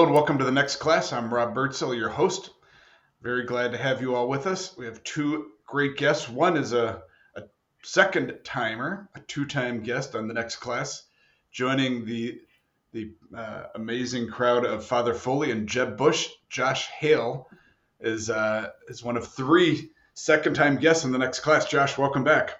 Hello and welcome to the next class. I'm Rob Birdsell, your host. Very glad to have you all with us. We have two great guests. One is a, a second timer, a two-time guest on the next class, joining the the uh, amazing crowd of Father Foley and Jeb Bush. Josh Hale is uh, is one of three second-time guests in the next class. Josh, welcome back.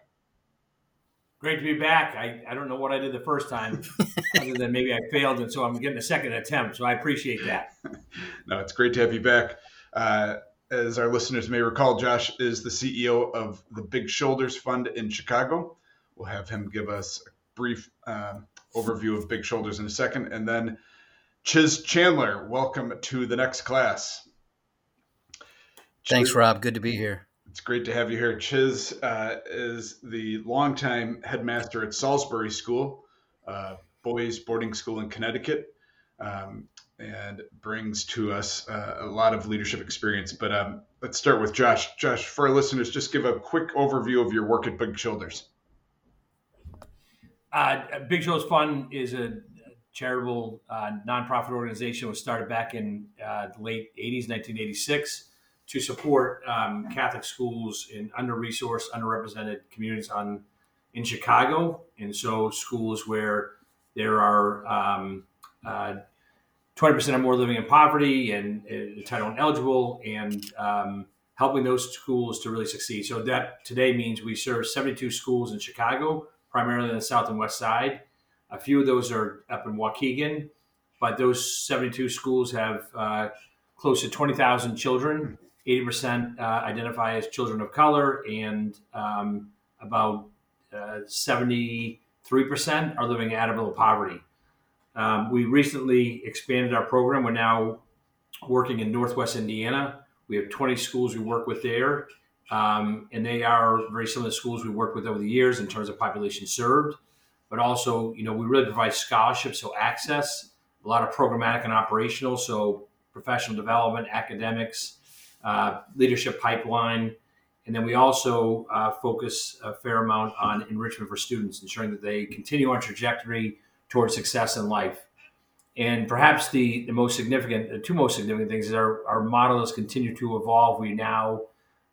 Great to be back. I, I don't know what I did the first time, other than maybe I failed, and so I'm getting a second attempt. So I appreciate that. no, it's great to have you back. Uh, as our listeners may recall, Josh is the CEO of the Big Shoulders Fund in Chicago. We'll have him give us a brief uh, overview of Big Shoulders in a second. And then Chiz Chandler, welcome to the next class. Thanks, Rob. Good to be here. It's great to have you here. Chiz uh, is the longtime headmaster at Salisbury School, uh, boys boarding school in Connecticut, um, and brings to us uh, a lot of leadership experience. But um, let's start with Josh. Josh, for our listeners, just give a quick overview of your work at Big Shoulders. Uh, Big Shoulders Fund is a charitable uh, nonprofit organization. It was started back in uh, the late 80s, 1986 to support um, Catholic schools in under-resourced, underrepresented communities on in Chicago, and so schools where there are um, uh, 20% or more living in poverty and uh, Title eligible, and um, helping those schools to really succeed. So that today means we serve 72 schools in Chicago, primarily on the south and west side. A few of those are up in Waukegan, but those 72 schools have uh, close to 20,000 children 80% uh, identify as children of color, and um, about uh, 73% are living at or below poverty. Um, we recently expanded our program. We're now working in Northwest Indiana. We have 20 schools we work with there, um, and they are very similar to schools we worked with over the years in terms of population served. But also, you know, we really provide scholarships, so access, a lot of programmatic and operational, so professional development, academics, uh, leadership pipeline. And then we also uh, focus a fair amount on enrichment for students, ensuring that they continue on trajectory towards success in life. And perhaps the, the most significant, the two most significant things is our, our model has continued to evolve. We now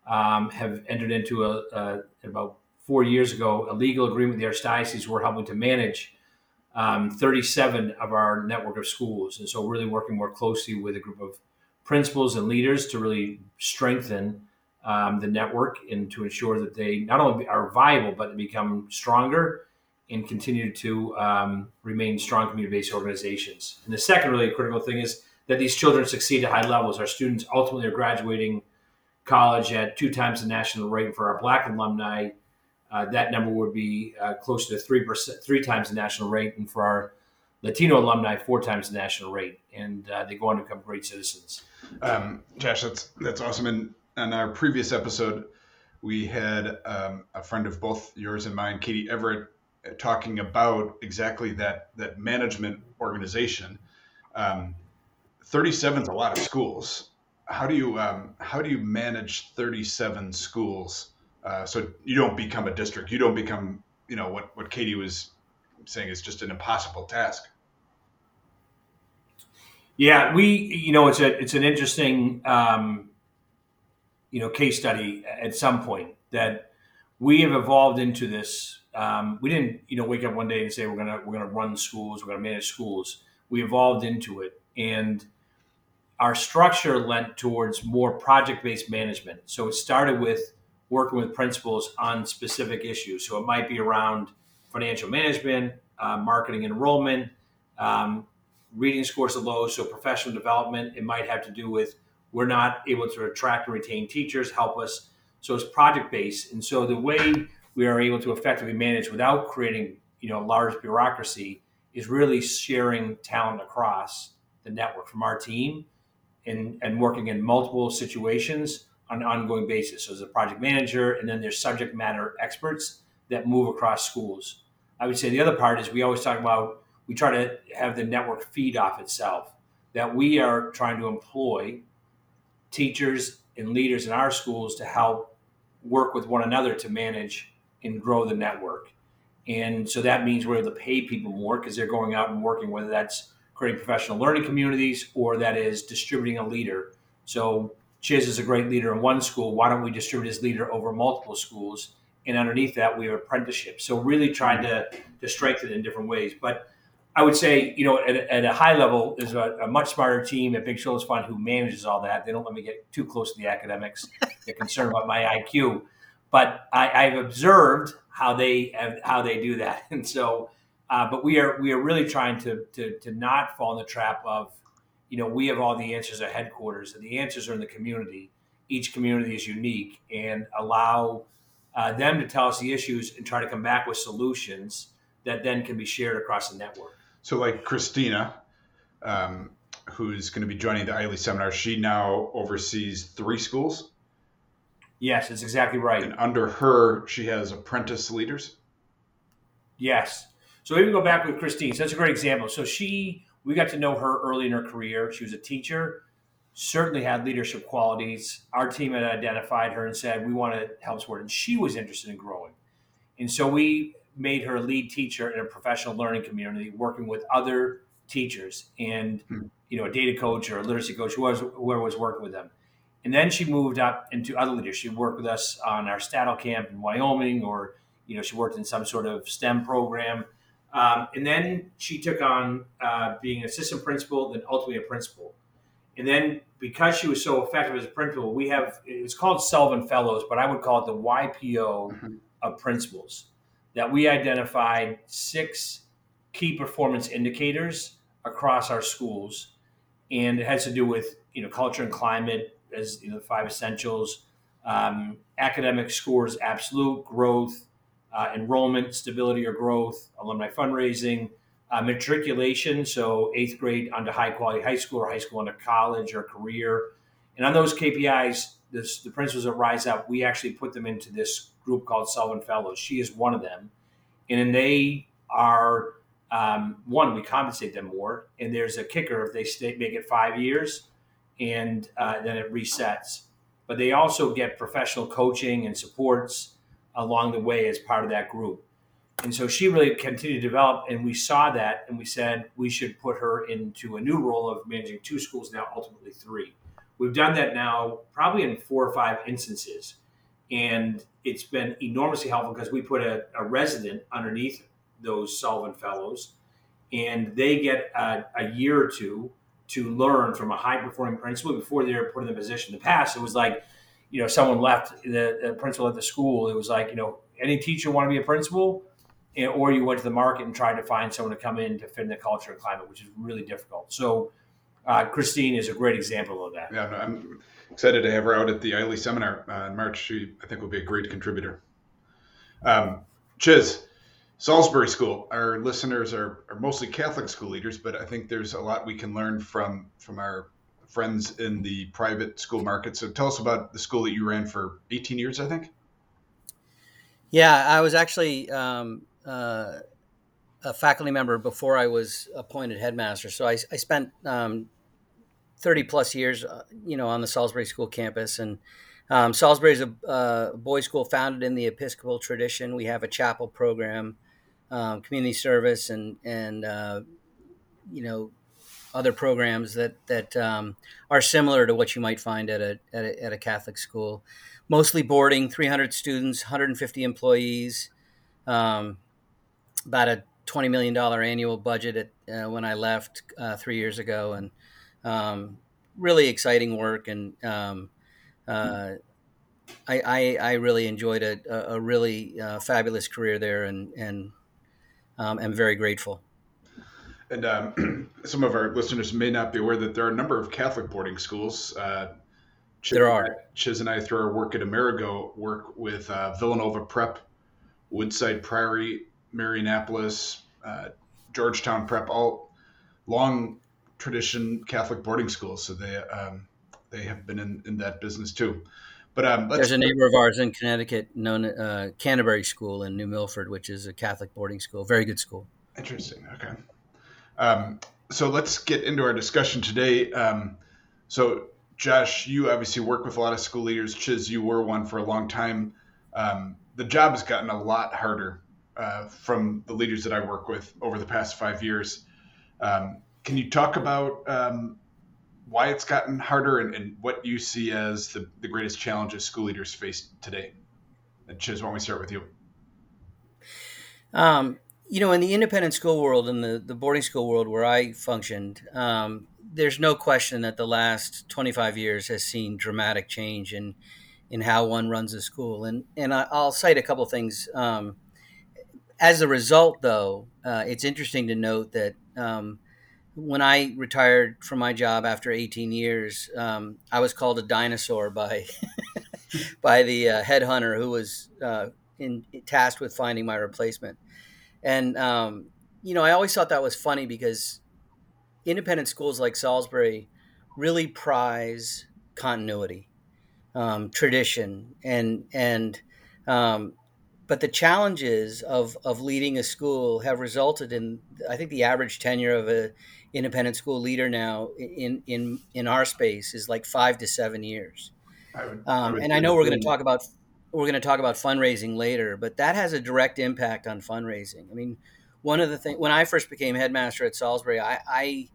um, have entered into a, a, about four years ago a legal agreement with the Archdiocese. We're helping to manage um, 37 of our network of schools. And so, really working more closely with a group of principals and leaders to really strengthen um, the network and to ensure that they not only are viable but become stronger and continue to um, remain strong community-based organizations. And the second really critical thing is that these children succeed at high levels. Our students ultimately are graduating college at two times the national rate. For our Black alumni, uh, that number would be uh, close to three percent, three times the national rate, and for our Latino alumni, four times the national rate, and uh, they go on to become great citizens. Um, Josh, that's that's awesome. And in our previous episode, we had um, a friend of both yours and mine, Katie Everett, uh, talking about exactly that that management organization. Um, 37 is a lot of schools. How do you um, how do you manage 37 schools uh, so you don't become a district? You don't become you know what what Katie was saying is just an impossible task. Yeah, we you know it's a it's an interesting um, you know case study at some point that we have evolved into this. Um, we didn't you know wake up one day and say we're gonna we're gonna run schools, we're gonna manage schools. We evolved into it, and our structure lent towards more project based management. So it started with working with principals on specific issues. So it might be around financial management, uh, marketing enrollment. Um, reading scores are low, so professional development, it might have to do with we're not able to attract and retain teachers, help us. So it's project based. And so the way we are able to effectively manage without creating, you know, large bureaucracy is really sharing talent across the network from our team and, and working in multiple situations on an ongoing basis. So as a project manager, and then there's subject matter experts that move across schools. I would say the other part is we always talk about we try to have the network feed off itself. That we are trying to employ teachers and leaders in our schools to help work with one another to manage and grow the network. And so that means we're able to pay people more because they're going out and working, whether that's creating professional learning communities or that is distributing a leader. So Chiz is a great leader in one school. Why don't we distribute his leader over multiple schools? And underneath that, we have apprenticeship. So really trying to, to strengthen in different ways. But I would say, you know, at, at a high level, there's a, a, much smarter team at Big Shoulders Fund who manages all that. They don't let me get too close to the academics. They're concerned about my IQ, but I, have observed how they have, how they do that, and so. Uh, but we are we are really trying to, to to not fall in the trap of, you know, we have all the answers at headquarters, and the answers are in the community. Each community is unique, and allow uh, them to tell us the issues and try to come back with solutions that then can be shared across the network. So, like Christina, um, who's going to be joining the ILE seminar, she now oversees three schools. Yes, that's exactly right. And under her, she has apprentice leaders. Yes. So even go back with Christine. So that's a great example. So she, we got to know her early in her career. She was a teacher, certainly had leadership qualities. Our team had identified her and said, we want to help support. And she was interested in growing. And so we made her a lead teacher in a professional learning community, working with other teachers and hmm. you know a data coach or a literacy coach, who was whoever was working with them. And then she moved up into other leaders. She worked with us on our Stattle camp in Wyoming, or you know she worked in some sort of STEM program. Um, and then she took on uh, being an assistant principal, then ultimately a principal. And then because she was so effective as a principal, we have it's called Sullivan Fellows, but I would call it the YPO mm-hmm. of principals that we identified six key performance indicators across our schools, and it has to do with you know culture and climate as you know five essentials, um, academic scores, absolute growth, uh, enrollment, stability or growth, alumni fundraising, uh, matriculation, so eighth grade onto high quality high school or high school into college or career, and on those KPIs, this, the principals that rise up, we actually put them into this group called Sullivan Fellows. She is one of them. And then they are, um, one, we compensate them more. And there's a kicker if they stay, make it five years and uh, then it resets. But they also get professional coaching and supports along the way as part of that group. And so she really continued to develop, and we saw that, and we said we should put her into a new role of managing two schools, now ultimately three. We've done that now probably in four or five instances and it's been enormously helpful because we put a, a, resident underneath those Sullivan Fellows, and they get a, a, year or two to learn from a high performing principal before they're put in the position. In the past, it was like, you know, someone left the, the principal at the school. It was like, you know, any teacher want to be a principal, or you went to the market and tried to find someone to come in to fit in the culture and climate, which is really difficult. So, uh, Christine is a great example of that. Yeah, I'm excited to have her out at the ILE seminar uh, in March. She, I think, will be a great contributor. Um, Chiz, Salisbury School. Our listeners are, are mostly Catholic school leaders, but I think there's a lot we can learn from from our friends in the private school market. So tell us about the school that you ran for 18 years, I think. Yeah, I was actually um, uh, a faculty member before I was appointed headmaster. So I, I spent um, 30 plus years, uh, you know, on the Salisbury School campus. And um, Salisbury is a uh, boys' school founded in the Episcopal tradition. We have a chapel program, um, community service, and and uh, you know other programs that that um, are similar to what you might find at a, at a, at a Catholic school. Mostly boarding, 300 students, 150 employees, um, about a 20 million dollar annual budget at, uh, when I left uh, three years ago, and um, really exciting work, and um, uh, I, I, I really enjoyed a, a really uh, fabulous career there, and and um, am very grateful. And um, some of our listeners may not be aware that there are a number of Catholic boarding schools. Uh, Chiz there are. Chiz and I, through our work at Amerigo, work with uh, Villanova Prep, Woodside Priory, Marianapolis, uh, Georgetown Prep, all long tradition Catholic boarding schools, so they um, they have been in, in that business too. But um, there's a neighbor of ours in Connecticut, known uh, Canterbury School in New Milford, which is a Catholic boarding school. Very good school. Interesting. Okay. Um, so let's get into our discussion today. Um, so, Josh, you obviously work with a lot of school leaders. Chiz, you were one for a long time. Um, the job has gotten a lot harder uh, from the leaders that I work with over the past five years. Um, can you talk about um, why it's gotten harder and, and, what you see as the, the greatest challenges school leaders face today? And Chiz, why don't we start with you? Um, you know, in the independent school world, in the, the boarding school world where I functioned, um, there's no question that the last 25 years has seen dramatic change in in how one runs a school. And and I, will cite a couple things. Um, as a result, though, uh, it's interesting to note that um, when I retired from my job after 18 years, um, I was called a dinosaur by by the uh, headhunter who was uh, in, tasked with finding my replacement. And um, you know, I always thought that was funny because independent schools like Salisbury really prize continuity, um, tradition, and and um, but the challenges of of leading a school have resulted in I think the average tenure of a independent school leader now in in in our space is like five to seven years. I would, um, I and I know we're going to talk about we're going to talk about fundraising later, but that has a direct impact on fundraising. I mean, one of the things when I first became headmaster at Salisbury, I, I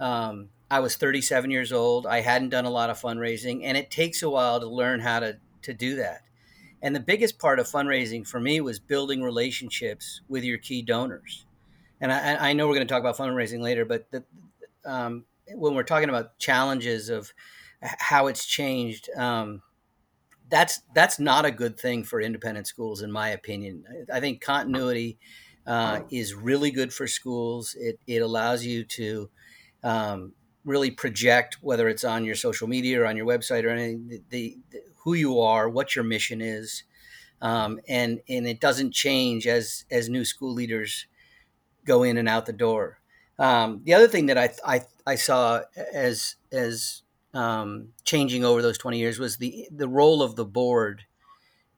um, I was 37 years old. I hadn't done a lot of fundraising, and it takes a while to learn how to to do that. And the biggest part of fundraising for me was building relationships with your key donors. And I, I know we're going to talk about fundraising later, but the, um, when we're talking about challenges of how it's changed, um, that's that's not a good thing for independent schools, in my opinion. I think continuity uh, is really good for schools. It it allows you to um, really project, whether it's on your social media or on your website or anything, the, the, the who you are, what your mission is, um, and and it doesn't change as as new school leaders go in and out the door. Um, the other thing that I, I I saw as as um, changing over those twenty years was the the role of the board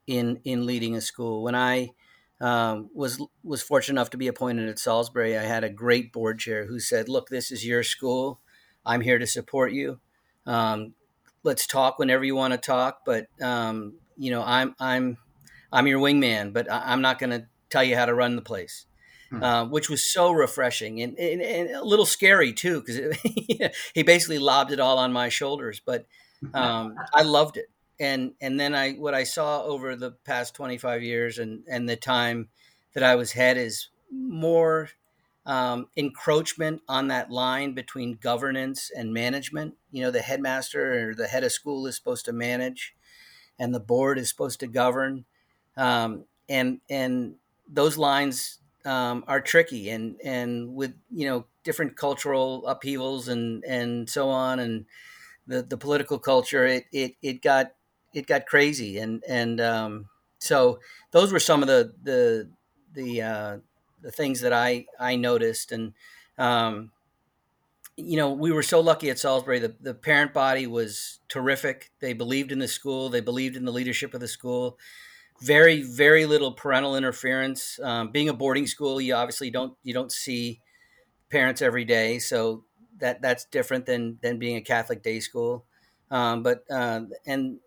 in in leading a school. When I um, was was fortunate enough to be appointed at Salisbury, I had a great board chair who said, "Look, this is your school. I'm here to support you. Um, let's talk whenever you want to talk. But um, you know, I'm I'm I'm your wingman, but I, am not going to tell you how to run the place." Hmm. Uh, which was so refreshing and, and, and a little scary too, because he basically lobbed it all on my shoulders. But um, I loved it and and then I what I saw over the past 25 years and and the time that I was head is more um, encroachment on that line between governance and management. You know, the headmaster or the head of school is supposed to manage, and the board is supposed to govern, um, and and those lines um, are tricky, and and with you know different cultural upheavals and and so on, and the the political culture, it it it got it got crazy, and and um, so those were some of the the the uh, the things that I I noticed, and um, you know we were so lucky at Salisbury. The the parent body was terrific. They believed in the school. They believed in the leadership of the school. Very very little parental interference. Um, being a boarding school, you obviously don't you don't see parents every day, so that that's different than than being a Catholic day school. Um, but uh, and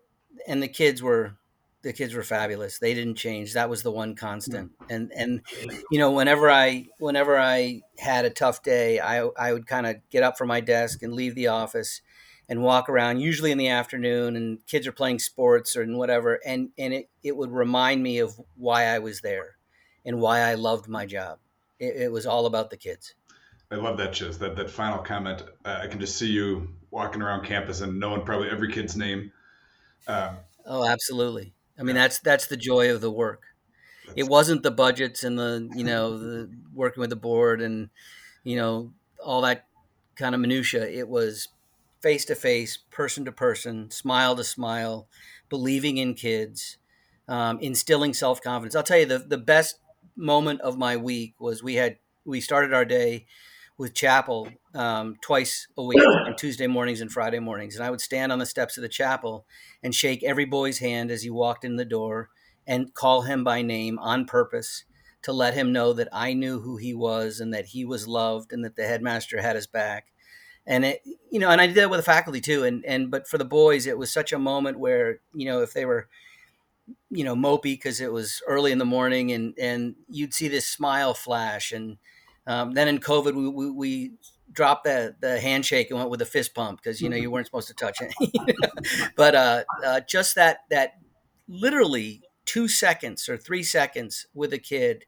and the kids were the kids were fabulous. They didn't change. That was the one constant. Hmm. And and you know, whenever I whenever I had a tough day, I I would kind of get up from my desk and leave the office and walk around, usually in the afternoon, and kids are playing sports or and whatever, and and it it would remind me of why I was there and why I loved my job. It, it was all about the kids. I love that, Chiz. That that final comment. Uh, I can just see you walking around campus and knowing probably every kid's name um, oh, absolutely. I mean, that's that's the joy of the work. It wasn't the budgets and the you know the working with the board and you know all that kind of minutia. It was face to face, person to person, smile to smile, believing in kids, um, instilling self confidence. I'll tell you the the best moment of my week was we had we started our day with chapel um, twice a week on Tuesday mornings and Friday mornings. And I would stand on the steps of the chapel and shake every boy's hand as he walked in the door and call him by name on purpose to let him know that I knew who he was and that he was loved and that the headmaster had his back. And it, you know, and I did that with the faculty too. And, and, but for the boys, it was such a moment where, you know, if they were, you know, mopey because it was early in the morning and, and you'd see this smile flash and, um, then in COVID, we, we, we dropped the the handshake and went with a fist pump because you know you weren't supposed to touch it. but uh, uh, just that that literally two seconds or three seconds with a kid,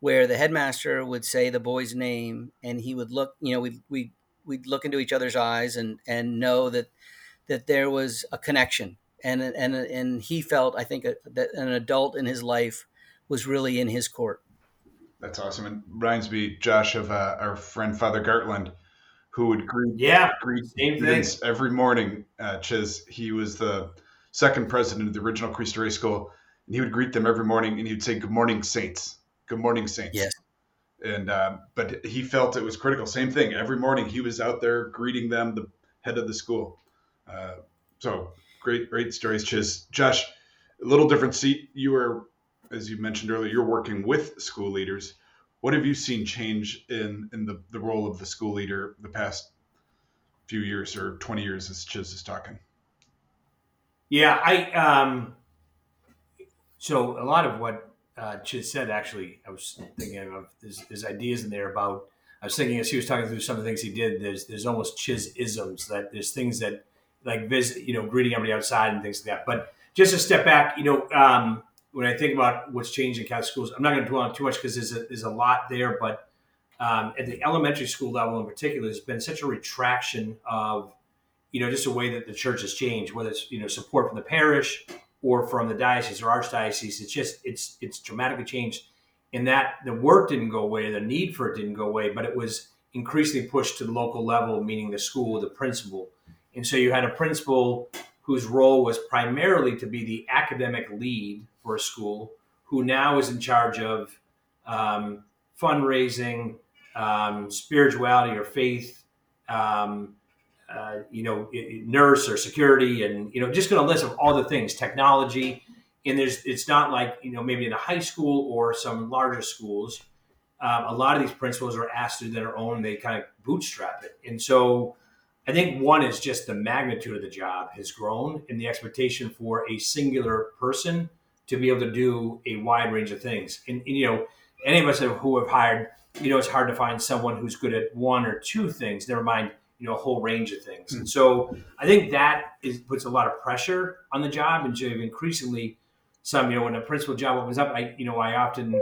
where the headmaster would say the boy's name and he would look. You know, we we we'd look into each other's eyes and and know that that there was a connection and and and he felt I think a, that an adult in his life was really in his court. That's awesome. And reminds me, Josh, of uh, our friend Father Gartland, who would greet yeah greet students every morning. Uh, Chiz, he was the second president of the original Cristo Rey School, and he would greet them every morning, and he would say, "Good morning, saints. Good morning, saints." Yes. And uh, but he felt it was critical. Same thing. Every morning he was out there greeting them, the head of the school. Uh, so great, great stories, Chiz. Josh, a little different seat. You were as you mentioned earlier, you're working with school leaders. What have you seen change in in the, the role of the school leader the past few years or 20 years as Chiz is talking? Yeah, I um, so a lot of what uh, Chiz said actually, I was thinking of there's ideas in there about. I was thinking as he was talking through some of the things he did. There's there's almost Chiz isms that there's things that like visit, you know, greeting everybody outside and things like that. But just a step back, you know, um, when I think about what's changed in Catholic schools, I'm not going to dwell on too much because there's a, there's a lot there. But um, at the elementary school level in particular, there's been such a retraction of, you know, just a way that the church has changed, whether it's you know support from the parish or from the diocese or archdiocese. It's just it's it's dramatically changed in that the work didn't go away, the need for it didn't go away, but it was increasingly pushed to the local level, meaning the school, the principal. And so you had a principal whose role was primarily to be the academic lead for a school, who now is in charge of um, fundraising, um, spirituality or faith, um, uh, you know, nurse or security, and you know, just going to list of all the things, technology. And there's, it's not like you know, maybe in a high school or some larger schools. Um, a lot of these principals are asked to do their own. They kind of bootstrap it, and so I think one is just the magnitude of the job has grown, and the expectation for a singular person to be able to do a wide range of things. And, and, you know, any of us who have hired, you know, it's hard to find someone who's good at one or two things. Never mind, you know, a whole range of things. Mm-hmm. And so I think that is, puts a lot of pressure on the job, and so increasingly, some you know, when a principal job opens up, I you know, I often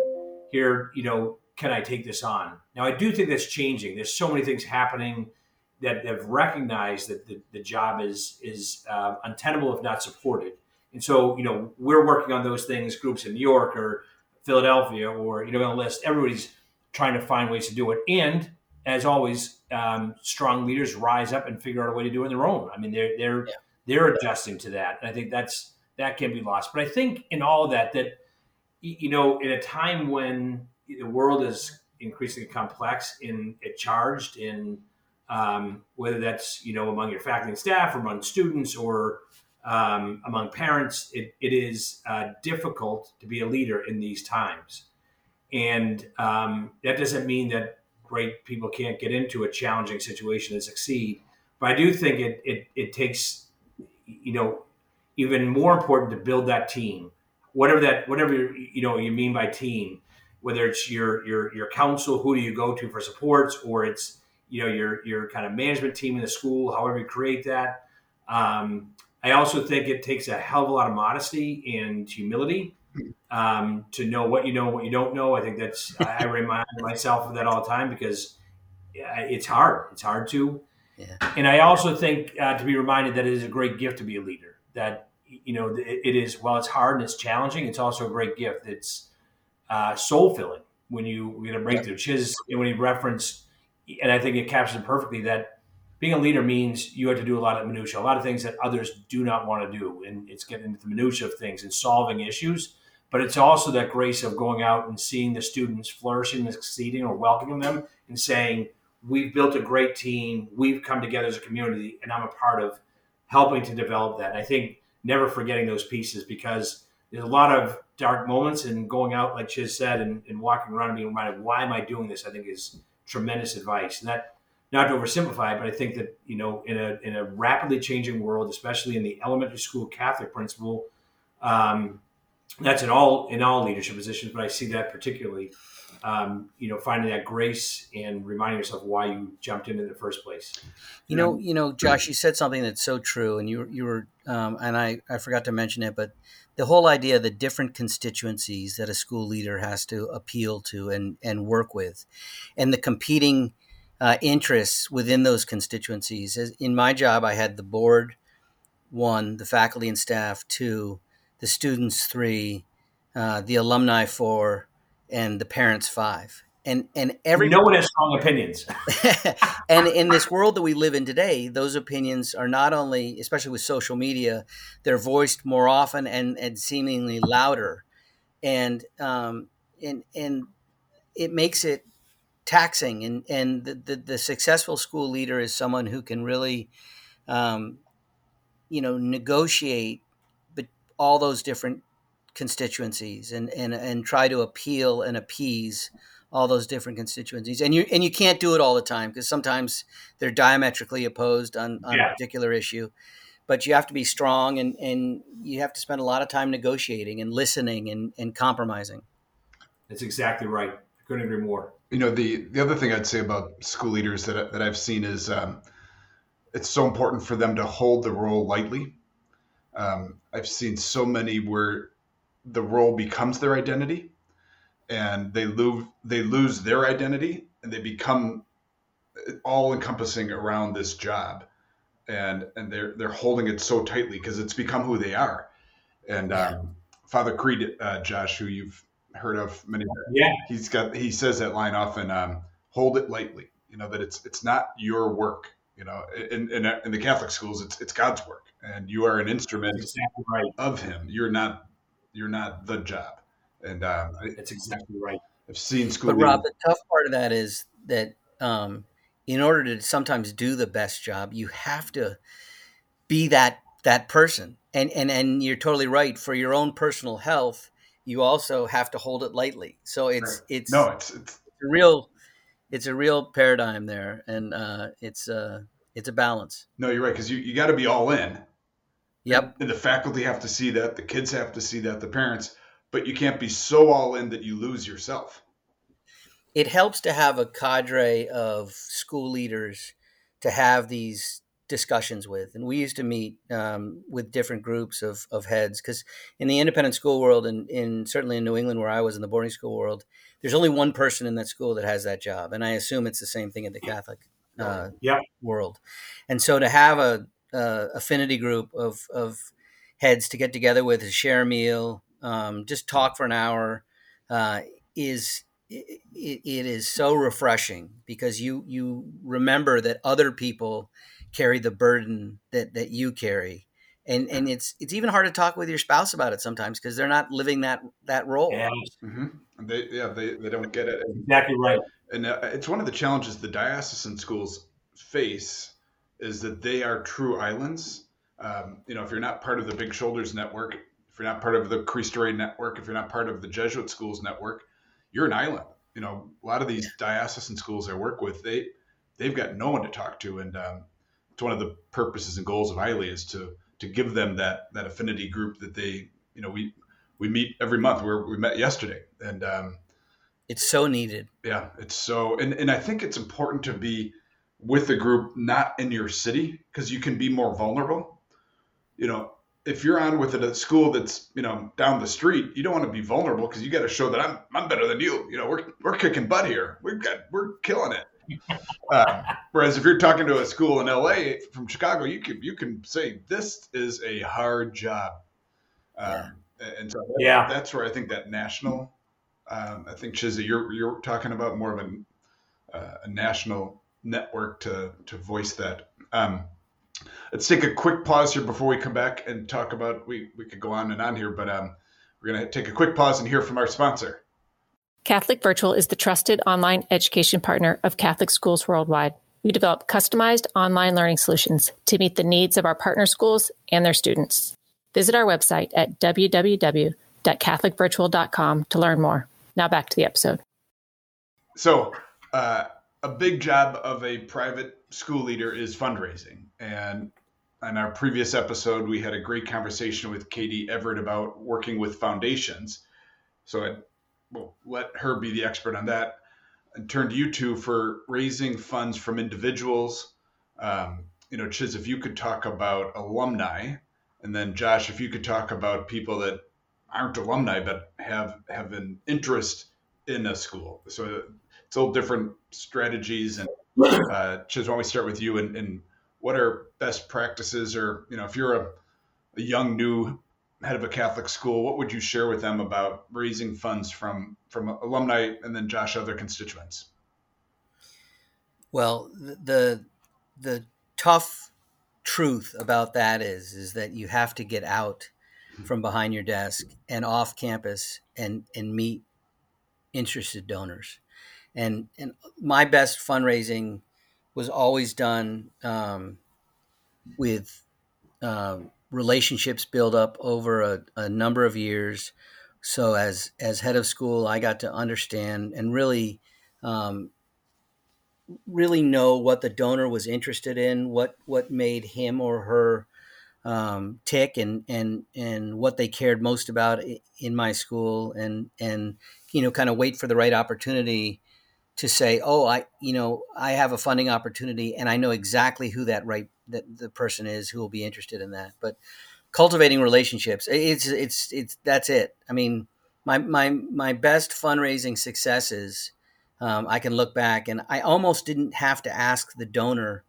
hear, you know, can I take this on? Now I do think that's changing. There's so many things happening that have recognized that the, the job is is uh, untenable if not supported. And so, you know, we're working on those things, groups in New York or Philadelphia or, you know, on the list, everybody's trying to find ways to do it. And as always, um, strong leaders rise up and figure out a way to do it on their own. I mean, they're, they're, yeah. they're adjusting to that. And I think that's, that can be lost. But I think in all of that, that, you know, in a time when the world is increasingly complex in it charged in, um, whether that's, you know, among your faculty and staff or among students or, um, among parents, it, it is uh, difficult to be a leader in these times. And um, that doesn't mean that great people can't get into a challenging situation and succeed. But I do think it, it, it takes, you know, even more important to build that team. Whatever that, whatever you know, you mean by team, whether it's your your your council, who do you go to for supports, or it's you know your your kind of management team in the school, however you create that. Um, I also think it takes a hell of a lot of modesty and humility um, to know what you know, what you don't know. I think that's I remind myself of that all the time because it's hard. It's hard to. Yeah. And I also think uh, to be reminded that it is a great gift to be a leader. That you know it, it is while it's hard and it's challenging, it's also a great gift. It's uh, soul filling when you get a breakthrough. Yeah. Chiz when he referenced, and I think it captures it perfectly that being a leader means you have to do a lot of minutia, a lot of things that others do not want to do, and it's getting into the minutia of things and solving issues. But it's also that grace of going out and seeing the students flourishing and succeeding, or welcoming them and saying, "We've built a great team. We've come together as a community, and I'm a part of helping to develop that." And I think never forgetting those pieces because there's a lot of dark moments, and going out, like Chiz said, and, and walking around and being reminded, "Why am I doing this?" I think is tremendous advice, and that not to oversimplify but I think that you know, in a in a rapidly changing world, especially in the elementary school Catholic principal, um, that's in all in all leadership positions, but I see that particularly. um, you know, finding that grace and reminding yourself why you jumped in in the first place. You know, you know, Josh, you said something that's so true, and you you were, um, and I I forgot to mention it, but the whole idea of the different constituencies that a school leader has to appeal to and and work with, and the competing uh, interests within those constituencies. As in my job, I had the board, one, the faculty and staff, two, the students, three, uh, the alumni, four, and the parents, five. And and every no one has strong opinions. and in this world that we live in today, those opinions are not only, especially with social media, they're voiced more often and and seemingly louder, and um, and and it makes it taxing and and the, the, the, successful school leader is someone who can really um, you know negotiate but all those different constituencies and, and and try to appeal and appease all those different constituencies. And you and you can't do it all the time because sometimes they're diametrically opposed on, on yeah. a particular issue. But you have to be strong and and you have to spend a lot of time negotiating and listening and, and compromising. That's exactly right. I couldn't agree more you know the the other thing I'd say about school leaders that that I've seen is um, it's so important for them to hold the role lightly. Um, I've seen so many where the role becomes their identity, and they lose they lose their identity and they become all encompassing around this job, and and they're they're holding it so tightly because it's become who they are. And um, Father Creed, uh, Josh, who you've heard of many. Yeah, he's got he says that line often. Um, Hold it lightly. You know that it's it's not your work. You know, in, in, in the Catholic schools, it's it's God's work, and you are an instrument exactly right. of Him. You're not you're not the job. And um, that's exactly right. I've seen school. But Rob, the tough part of that is that um, in order to sometimes do the best job, you have to be that that person. And and and you're totally right. For your own personal health, you also have to hold it lightly. So it's right. it's no, it's, it's a real it's a real paradigm there, and uh, it's uh, it's a balance. No, you're right because you you got to be all in. Yep. And the faculty have to see that, the kids have to see that, the parents, but you can't be so all in that you lose yourself. It helps to have a cadre of school leaders to have these discussions with. And we used to meet um, with different groups of, of heads because in the independent school world, and in certainly in New England where I was in the boarding school world, there's only one person in that school that has that job, and I assume it's the same thing in the Catholic uh, yeah. world. And so to have a, a, affinity group of of heads to get together with, share a meal, um, just talk for an hour, uh, is it, it is so refreshing because you you remember that other people carry the burden that that you carry. And and it's it's even hard to talk with your spouse about it sometimes because they're not living that that role. Yeah. Mm-hmm. they yeah they, they don't get it. Exactly right. And uh, it's one of the challenges the diocesan schools face is that they are true islands. Um, you know if you're not part of the big shoulders network if you're not part of the cristo rey network if you're not part of the jesuit schools network you're an island. You know a lot of these diocesan schools i work with they they've got no one to talk to. And um, it's one of the purposes and goals of ILEE is to to give them that that affinity group that they you know we we meet every month. we we met yesterday, and um, it's so needed. Yeah, it's so and and I think it's important to be with the group not in your city because you can be more vulnerable. You know, if you're on with a school that's you know down the street, you don't want to be vulnerable because you got to show that I'm I'm better than you. You know, we're we're kicking butt here. We've got we're killing it. Uh, whereas if you're talking to a school in LA from Chicago, you can you can say this is a hard job. Um. And so that, yeah, that's where I think that national. Um, I think Chizzy, you're you're talking about more of a, uh, a national network to to voice that. Um, let's take a quick pause here before we come back and talk about. We we could go on and on here, but um, we're gonna take a quick pause and hear from our sponsor. Catholic Virtual is the trusted online education partner of Catholic schools worldwide. We develop customized online learning solutions to meet the needs of our partner schools and their students. Visit our website at www.catholicvirtual.com to learn more. Now back to the episode. So, uh, a big job of a private school leader is fundraising. And in our previous episode, we had a great conversation with Katie Everett about working with foundations. So, we'll let her be the expert on that and turn to you two for raising funds from individuals. Um, you know, Chiz, if you could talk about alumni, and then Josh, if you could talk about people that aren't alumni but have have an interest in a school. So it's all different strategies. And uh, Chiz, why don't we start with you? And, and what are best practices, or you know, if you're a, a young new head of a Catholic school, what would you share with them about raising funds from from alumni and then Josh other constituents? Well, the the tough truth about that is is that you have to get out from behind your desk and off campus and and meet interested donors. And and my best fundraising was always done um, with um, relationships built up over a, a number of years. So as as head of school, I got to understand and really um, really know what the donor was interested in, what what made him or her um, tick, and and and what they cared most about in my school, and and you know, kind of wait for the right opportunity to say, oh, I you know I have a funding opportunity, and I know exactly who that right that the person is who will be interested in that. But cultivating relationships, it's it's it's that's it. I mean, my my my best fundraising successes. Um, I can look back and I almost didn't have to ask the donor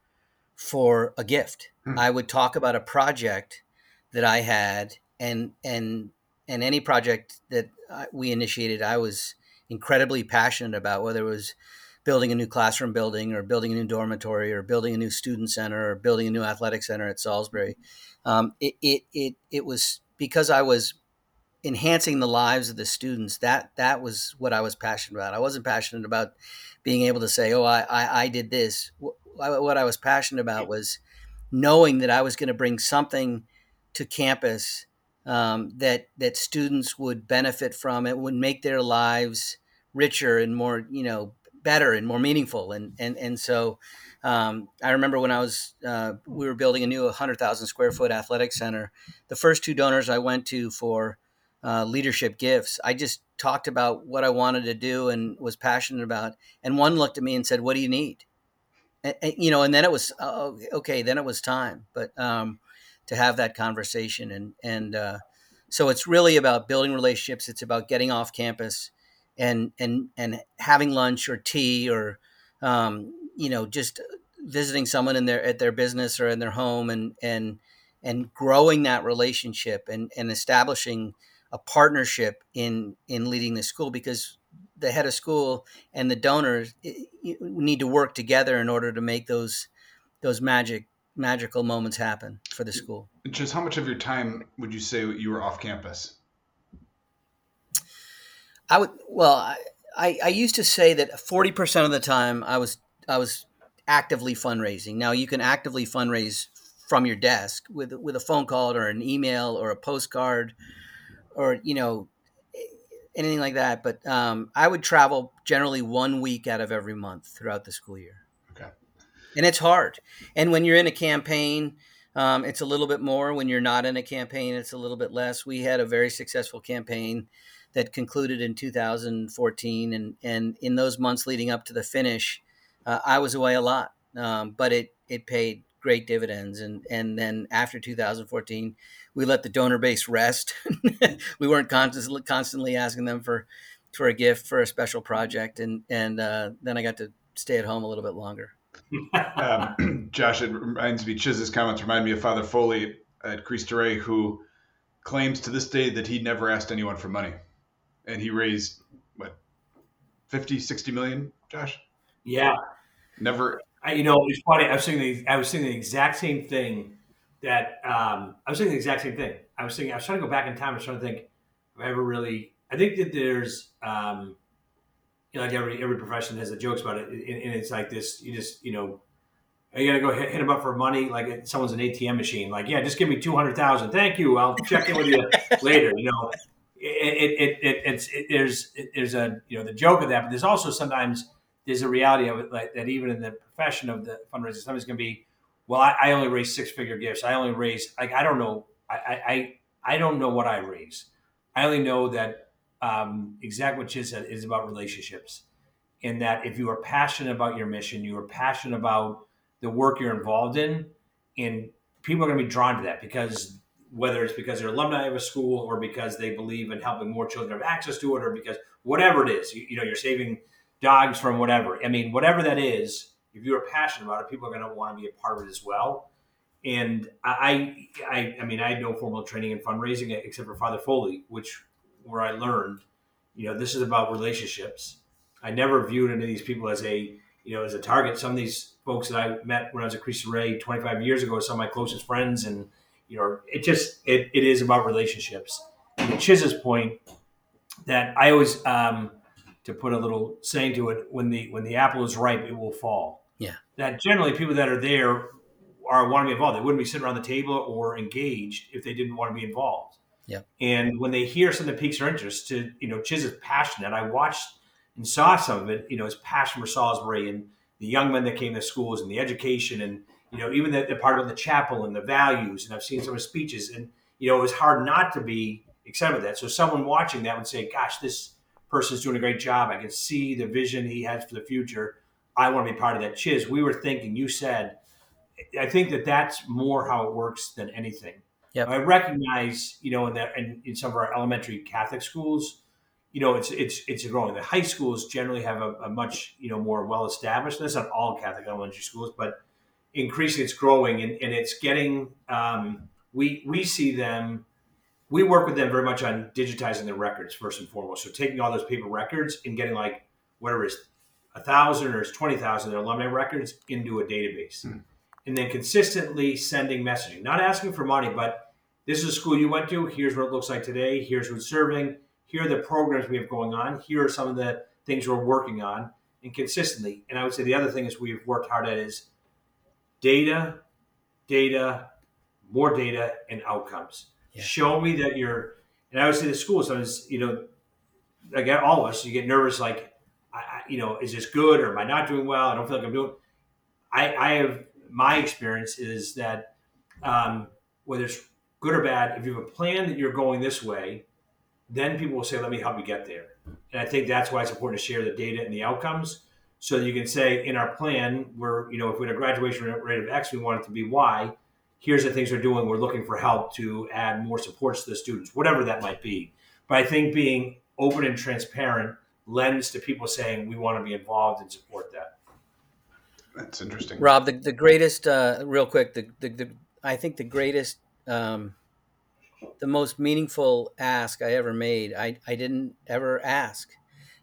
for a gift. Hmm. I would talk about a project that I had and and and any project that we initiated, I was incredibly passionate about whether it was building a new classroom building or building a new dormitory or building a new student center or building a new athletic center at Salisbury. Um, it, it, it, it was because I was enhancing the lives of the students. That, that was what I was passionate about. I wasn't passionate about being able to say, oh, I, I, I did this. What I was passionate about was knowing that I was going to bring something to campus um, that that students would benefit from. It would make their lives richer and more, you know, better and more meaningful. And and and so, um, I remember when I was uh, we were building a new 100,000 square foot athletic center. The first two donors I went to for uh, leadership gifts, I just talked about what I wanted to do and was passionate about. And one looked at me and said, "What do you need?" And, and, you know, and then it was oh, okay. Then it was time, but um, to have that conversation and and uh, so it's really about building relationships. It's about getting off campus and and and having lunch or tea or um, you know just visiting someone in their at their business or in their home and and and growing that relationship and and establishing a partnership in in leading the school because the head of school and the donors need to work together in order to make those those magic magical moments happen for the school. Just how much of your time would you say you were off campus? I would well, I, I, used to say that forty percent of the time I was I was actively fundraising. Now you can actively fundraise from your desk with with a phone call or an email or a postcard or you know anything like that. But um, I would travel generally one week out of every month throughout the school year Okay, and it's hard. And when you're in a campaign, um, it's a little bit more. When you're not in a campaign, it's a little bit less. We had a very successful campaign that concluded in 2014, and and in those months leading up to the finish, uh, I was away a lot, um, but it it paid great dividends. And and then after 2014, we let the donor base rest. we weren't constantly constantly asking them for for a gift for a special project, and and uh, then I got to stay at home a little bit longer um, Josh, it reminds me, Chiz's comments remind me of Father Foley at Rey, who claims to this day that he never asked anyone for money. And he raised, what, 50, 60 million, Josh? Yeah. Never. I, you know, it's funny. I was saying the, I was saying the exact same thing that um, I was saying the exact same thing. I was saying I was trying to go back in time. I was trying to think, have I ever really, I think that there's, um, you know, like every every profession has the jokes about it, and, and it's like this. You just you know, you gotta go hit, hit them up for money, like someone's an ATM machine. Like, yeah, just give me two hundred thousand. Thank you. I'll check in with you later. You know, it, it, it, it's it, there's there's a you know the joke of that, but there's also sometimes there's a reality of it like that even in the profession of the fundraising, sometimes going to be, well, I, I only raise six figure gifts. I only raise like I don't know. I I I don't know what I raise. I only know that um, exactly what Chiz said is about relationships. In that, if you are passionate about your mission, you are passionate about the work you're involved in, and people are going to be drawn to that because whether it's because they're alumni of a school or because they believe in helping more children have access to it or because whatever it is, you, you know, you're saving dogs from whatever. I mean, whatever that is, if you're passionate about it, people are going to want to be a part of it as well. And I, I, I mean, I had no formal training in fundraising except for Father Foley, which where I learned, you know, this is about relationships. I never viewed any of these people as a, you know, as a target. Some of these folks that I met when I was at Cristo Rey 25 years ago, some of my closest friends, and you know, it just it, it is about relationships. And to Chiz's point, that I always um, to put a little saying to it, when the when the apple is ripe, it will fall. Yeah. That generally people that are there are want to be involved. They wouldn't be sitting around the table or engaged if they didn't want to be involved. Yeah. And when they hear something that piques their interest, to you know, Chiz is passionate. I watched and saw some of it. You know, his passion for Salisbury and the young men that came to schools and the education and you know even the, the part of the chapel and the values. And I've seen some of his speeches, and you know, it was hard not to be excited with that. So someone watching that would say, "Gosh, this person's doing a great job. I can see the vision he has for the future. I want to be part of that." Chiz, we were thinking. You said, I think that that's more how it works than anything Yep. I recognize, you know, in that in, in some of our elementary Catholic schools, you know, it's it's it's growing. The high schools generally have a, a much you know more well established. That's not all Catholic elementary schools, but increasingly it's growing and, and it's getting. Um, we we see them. We work with them very much on digitizing their records first and foremost. So taking all those paper records and getting like whatever is a thousand or it's twenty thousand their alumni records into a database. Hmm. And then consistently sending messaging, not asking for money, but this is a school you went to. Here's what it looks like today. Here's who's serving. Here are the programs we have going on. Here are some of the things we're working on, and consistently. And I would say the other thing is we've worked hard at is data, data, more data, and outcomes. Yeah. Show me that you're. And I would say the school sometimes, you know, like all of us, you get nervous, like, I, I, you know, is this good or am I not doing well? I don't feel like I'm doing. I, I have my experience is that um, whether it's good or bad, if you have a plan that you're going this way, then people will say, let me help you get there. And I think that's why it's important to share the data and the outcomes so that you can say, in our plan, we're, you know, if we had a graduation rate of X, we want it to be Y. Here's the things we're doing. We're looking for help to add more supports to the students, whatever that might be. But I think being open and transparent lends to people saying, we want to be involved and support that. That's interesting. Rob, the, the greatest, uh, real quick, the, the, the I think the greatest, um, the most meaningful ask I ever made, I, I didn't ever ask.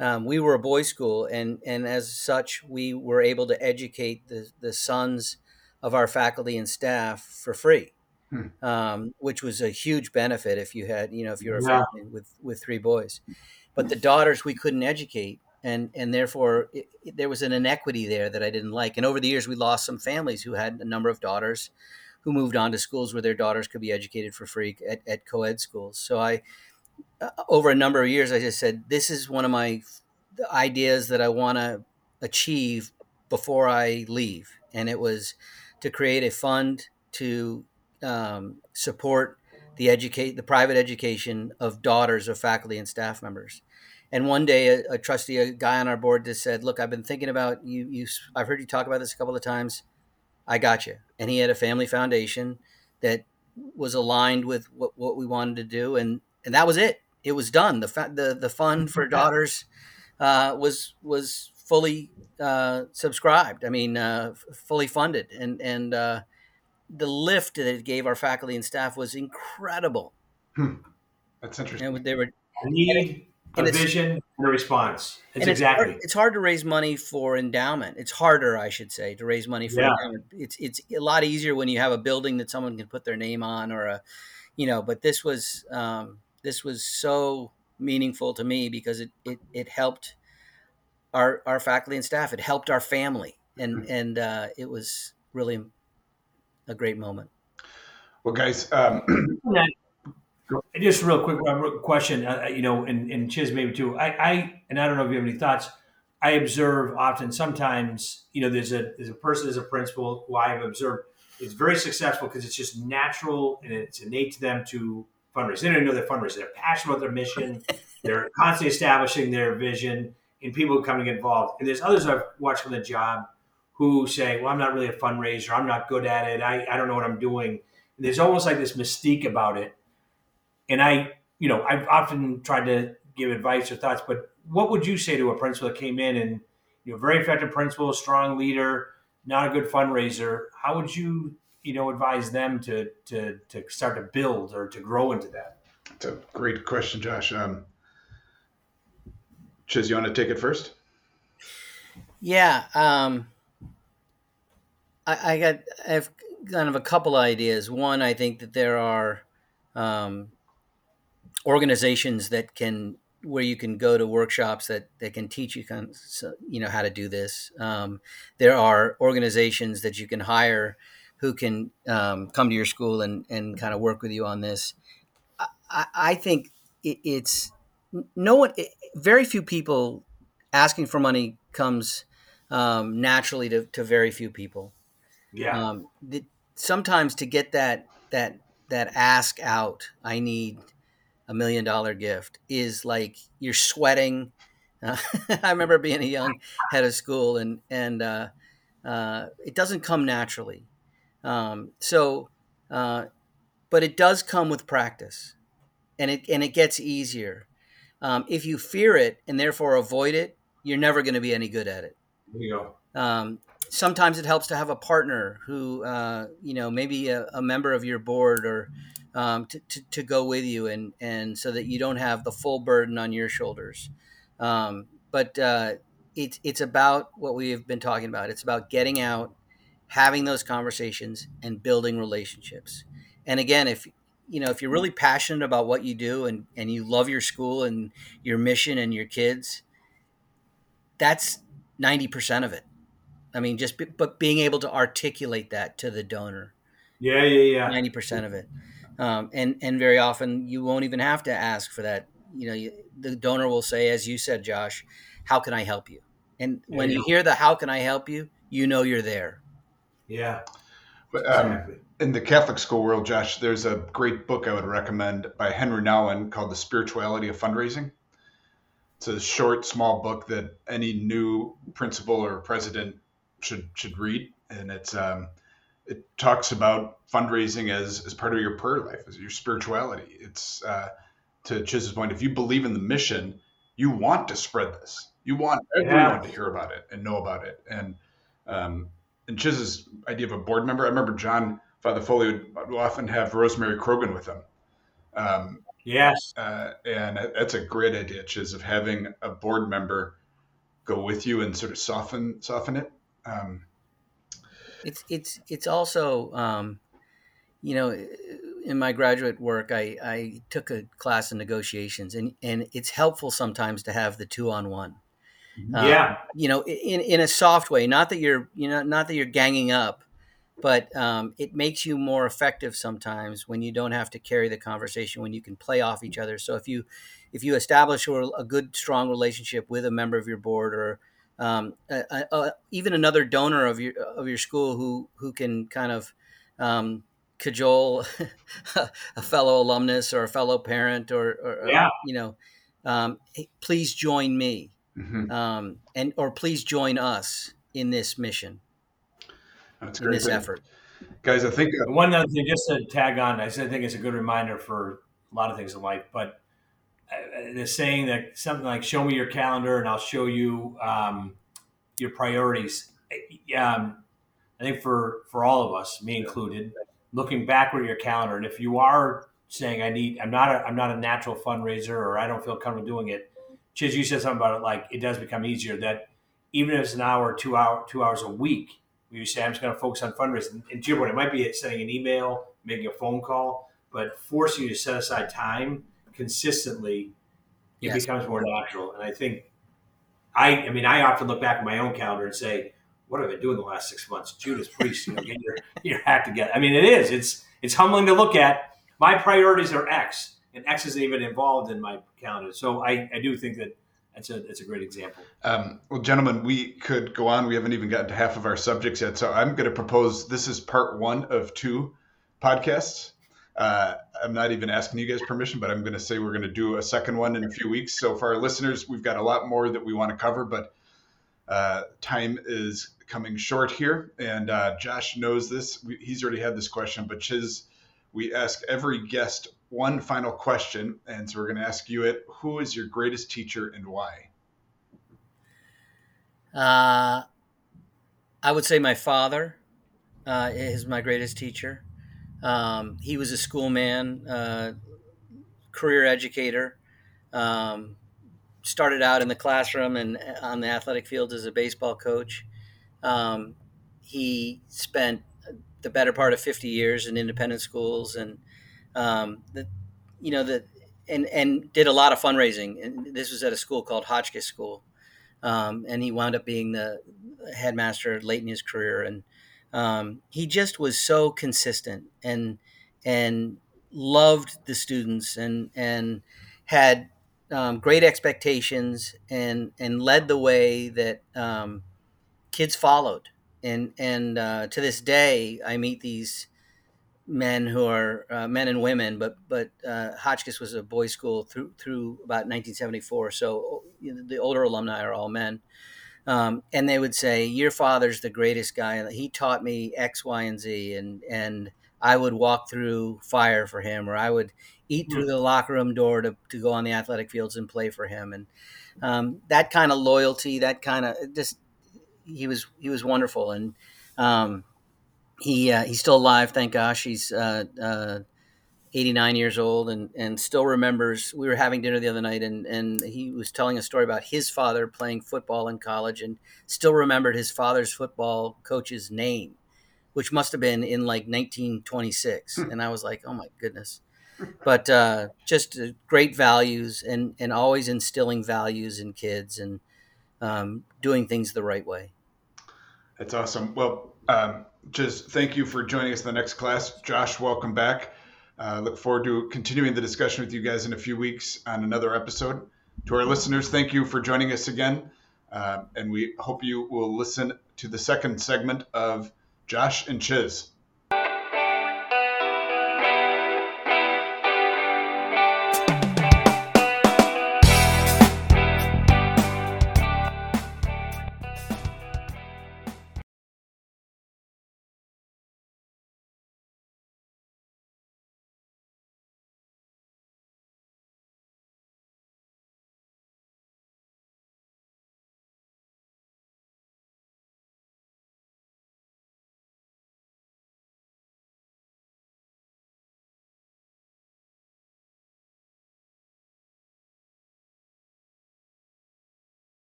Um, we were a boys' school, and, and as such, we were able to educate the, the sons of our faculty and staff for free, Hmm. um, which was a huge benefit if you had, you know, if you're a Yeah. family with, with three boys. But the daughters we couldn't educate, and and therefore it, it- there was an inequity there that I didn't like. And over the years, we lost some families who had a number of daughters who moved on to schools where their daughters could be educated for free at, at co-ed schools. So I, uh, over a number of years, I just said, this is one of my ideas that I want to achieve before I leave. And it was to create a fund to um, support the educate the private education of daughters of faculty and staff members. And one day, a, a trustee, a guy on our board, just said, "Look, I've been thinking about you. You, I've heard you talk about this a couple of times. I got you." And he had a family foundation that was aligned with what, what we wanted to do, and and that was it. It was done. The fa- the the fund for daughters uh, was was fully uh, subscribed. I mean, uh, f- fully funded, and and uh, the lift that it gave our faculty and staff was incredible. That's interesting. And they were A need, a and it's- vision, and a response. It's exactly. It's hard, it's hard to raise money for endowment. It's harder, I should say, to raise money for Yeah. endowment. It's it's a lot easier when you have a building that someone can put their name on, or a, you know. But this was um, this was so meaningful to me because it it, it helped our our faculty and staff. It helped our family, and and uh, it was really a great moment. Well, guys, um, Just real quick uh, question, uh, you know, and, and Chiz maybe too. I, I and I don't know if you have any thoughts. I observe often, sometimes, you know, there's a there's a person as a principal who I've observed is very successful because it's just natural and it's innate to them to fundraise. They don't even know they're fundraising. They're passionate about their mission. they're constantly establishing their vision and people coming involved. And there's others I've watched on the job who say, well, I'm not really a fundraiser. I'm not good at it. I, I don't know what I'm doing. And there's almost like this mystique about it. And I, you know, I've often tried to give advice or thoughts, but what would you say to a principal that came in and, you know, very effective principal, strong leader, not a good fundraiser? How would you, you know, advise them to, to, to start to build or to grow into that? It's a great question, Josh. Um, Chiz, you want to take it first? Yeah. Um, I, I got I have kind of a couple ideas. One, I think that there are um, organizations that can where you can go to workshops that, that can teach you kind of, you know how to do this. Um, there are organizations that you can hire who can um, come to your school and, and kind of work with you on this. I, I think it, it's no one, it, very few people asking for money comes um, naturally to, to very few people. Yeah. Um, the, sometimes to get that that that ask out, I need a million dollar gift is like you're sweating. Uh, I remember being a young head of school, and and uh, uh, it doesn't come naturally. Um, so, uh, but it does come with practice, and it and it gets easier. Um, if you fear it and therefore avoid it, you're never going to be any good at it. There you go. Um, sometimes it helps to have a partner who, uh, you know, maybe a, a, member of your board or um, to, to, to, go with you and, and so that you don't have the full burden on your shoulders. Um, but uh, it's, it's about what we have been talking about. It's about getting out, having those conversations and building relationships. And again, if, you know, if you're really passionate about what you do and, and you love your school and your mission and your kids, that's 90% of it I mean, just be, but being able to articulate that to the donor. Yeah, yeah, yeah. Ninety percent of it, um, and and very often you won't even have to ask for that. You know, you, the donor will say, as you said, Josh, "How can I help you?" And when you, you hear the "How can I help you," you know you're there. Yeah. But, um, exactly. In the Catholic school world, Josh, there's a great book I would recommend by Henri Nouwen called "The Spirituality of Fundraising." It's a short, small book that any new principal or president should should read, and it's um, it talks about fundraising as as part of your prayer life, as your spirituality. It's uh, to Chiz's point, if you believe in the mission, you want to spread this. You want everyone yeah. to hear about it and know about it. And um, and Chiz's idea of a board member, I remember John Father Foley would often have Rosemary Krogan with him. Um, yes, uh, and that's a great idea, Chiz, of having a board member go with you and sort of soften soften it. Um, it's it's it's also um, you know in my graduate work I, I took a class in negotiations and, and it's helpful sometimes to have the two on one mm-hmm. um, yeah you know in, in a soft way not that you're you know not that you're ganging up but um, it makes you more effective sometimes when you don't have to carry the conversation when you can play off each other so if you if you establish a good strong relationship with a member of your board or um, even another donor of your of your school who who can kind of um, cajole a fellow alumnus or a fellow parent or, or yeah. you know um, hey, please join me mm-hmm. um, and or please join us in this mission That's in this thing. effort guys i think uh, one other thing just to tag on i think it's a good reminder for a lot of things in life but the saying that something like "Show me your calendar, and I'll show you um, your priorities." Um, I think for for all of us, me included, looking backward at your calendar, and if you are saying, "I need," I'm not a I'm not a natural fundraiser, or I don't feel comfortable doing it. Chiz, you said something about it, like it does become easier. That even if it's an hour, two hour, two hours a week, you say, "I'm just going to focus on fundraising," and to your point, it might be sending an email, making a phone call, but forcing you to set aside time consistently, it yes. becomes more natural. And I think I, I mean, I often look back at my own calendar and say, what have I been doing the last six months? Judas Priest, you know, get your, your act together. I mean, it is. It's it's humbling to look at. My priorities are X, and X isn't even involved in my calendar. So I, I do think that that's a that's a great example. Um, well, gentlemen, we could go on. We haven't even gotten to half of our subjects yet, so I'm going to propose this is part one of two podcasts. uh, I'm not even asking you guys permission, but I'm going to say we're going to do a second one in a few weeks. So for our listeners, we've got a lot more that we want to cover, but uh, time is coming short here. And uh, Josh knows this. We, he's already had this question, but Chiz, we ask every guest one final question. And so we're going to ask you it. Who is your greatest teacher and why? Uh, I would say my father uh, is my greatest teacher. Um, he was a schoolman, uh, career educator. Um, started out in the classroom and on the athletic field as a baseball coach. Um, he spent the better part of 50 years in independent schools and um, you know the and and did a lot of fundraising. And this was at a school called Hotchkiss School, um, and he wound up being the headmaster late in his career. And um, he just was so consistent and and loved the students and and had um, great expectations and and led the way that um, kids followed. And and uh, to this day, I meet these men who are uh, men and women, but but uh, Hotchkiss was a boys' school through through about 1974. So you know, the older alumni are all men, um, and they would say, "Your father's the greatest guy. He taught me X, Y, and Z," and and I would walk through fire for him, or I would eat through the locker room door to, to go on the athletic fields and play for him, and um, that kind of loyalty, that kind of just he was he was wonderful, and um, he uh, he's still alive, thank gosh. He's uh, uh, 89 years old and and still remembers. We were having dinner the other night, and and he was telling a story about his father playing football in college, and still remembered his father's football coach's name, which must have been in like 1926. and I was like, oh my goodness. But uh, just uh, great values, and and always instilling values in kids, and um, doing things the right way. That's awesome. Well, um, just thank you for joining us in the next class. Josh, welcome back. Uh, look forward to continuing the discussion with you guys in a few weeks on another episode. To our listeners, thank you for joining us again. Uh, and we hope you will listen to the second segment of Josh and Chiz.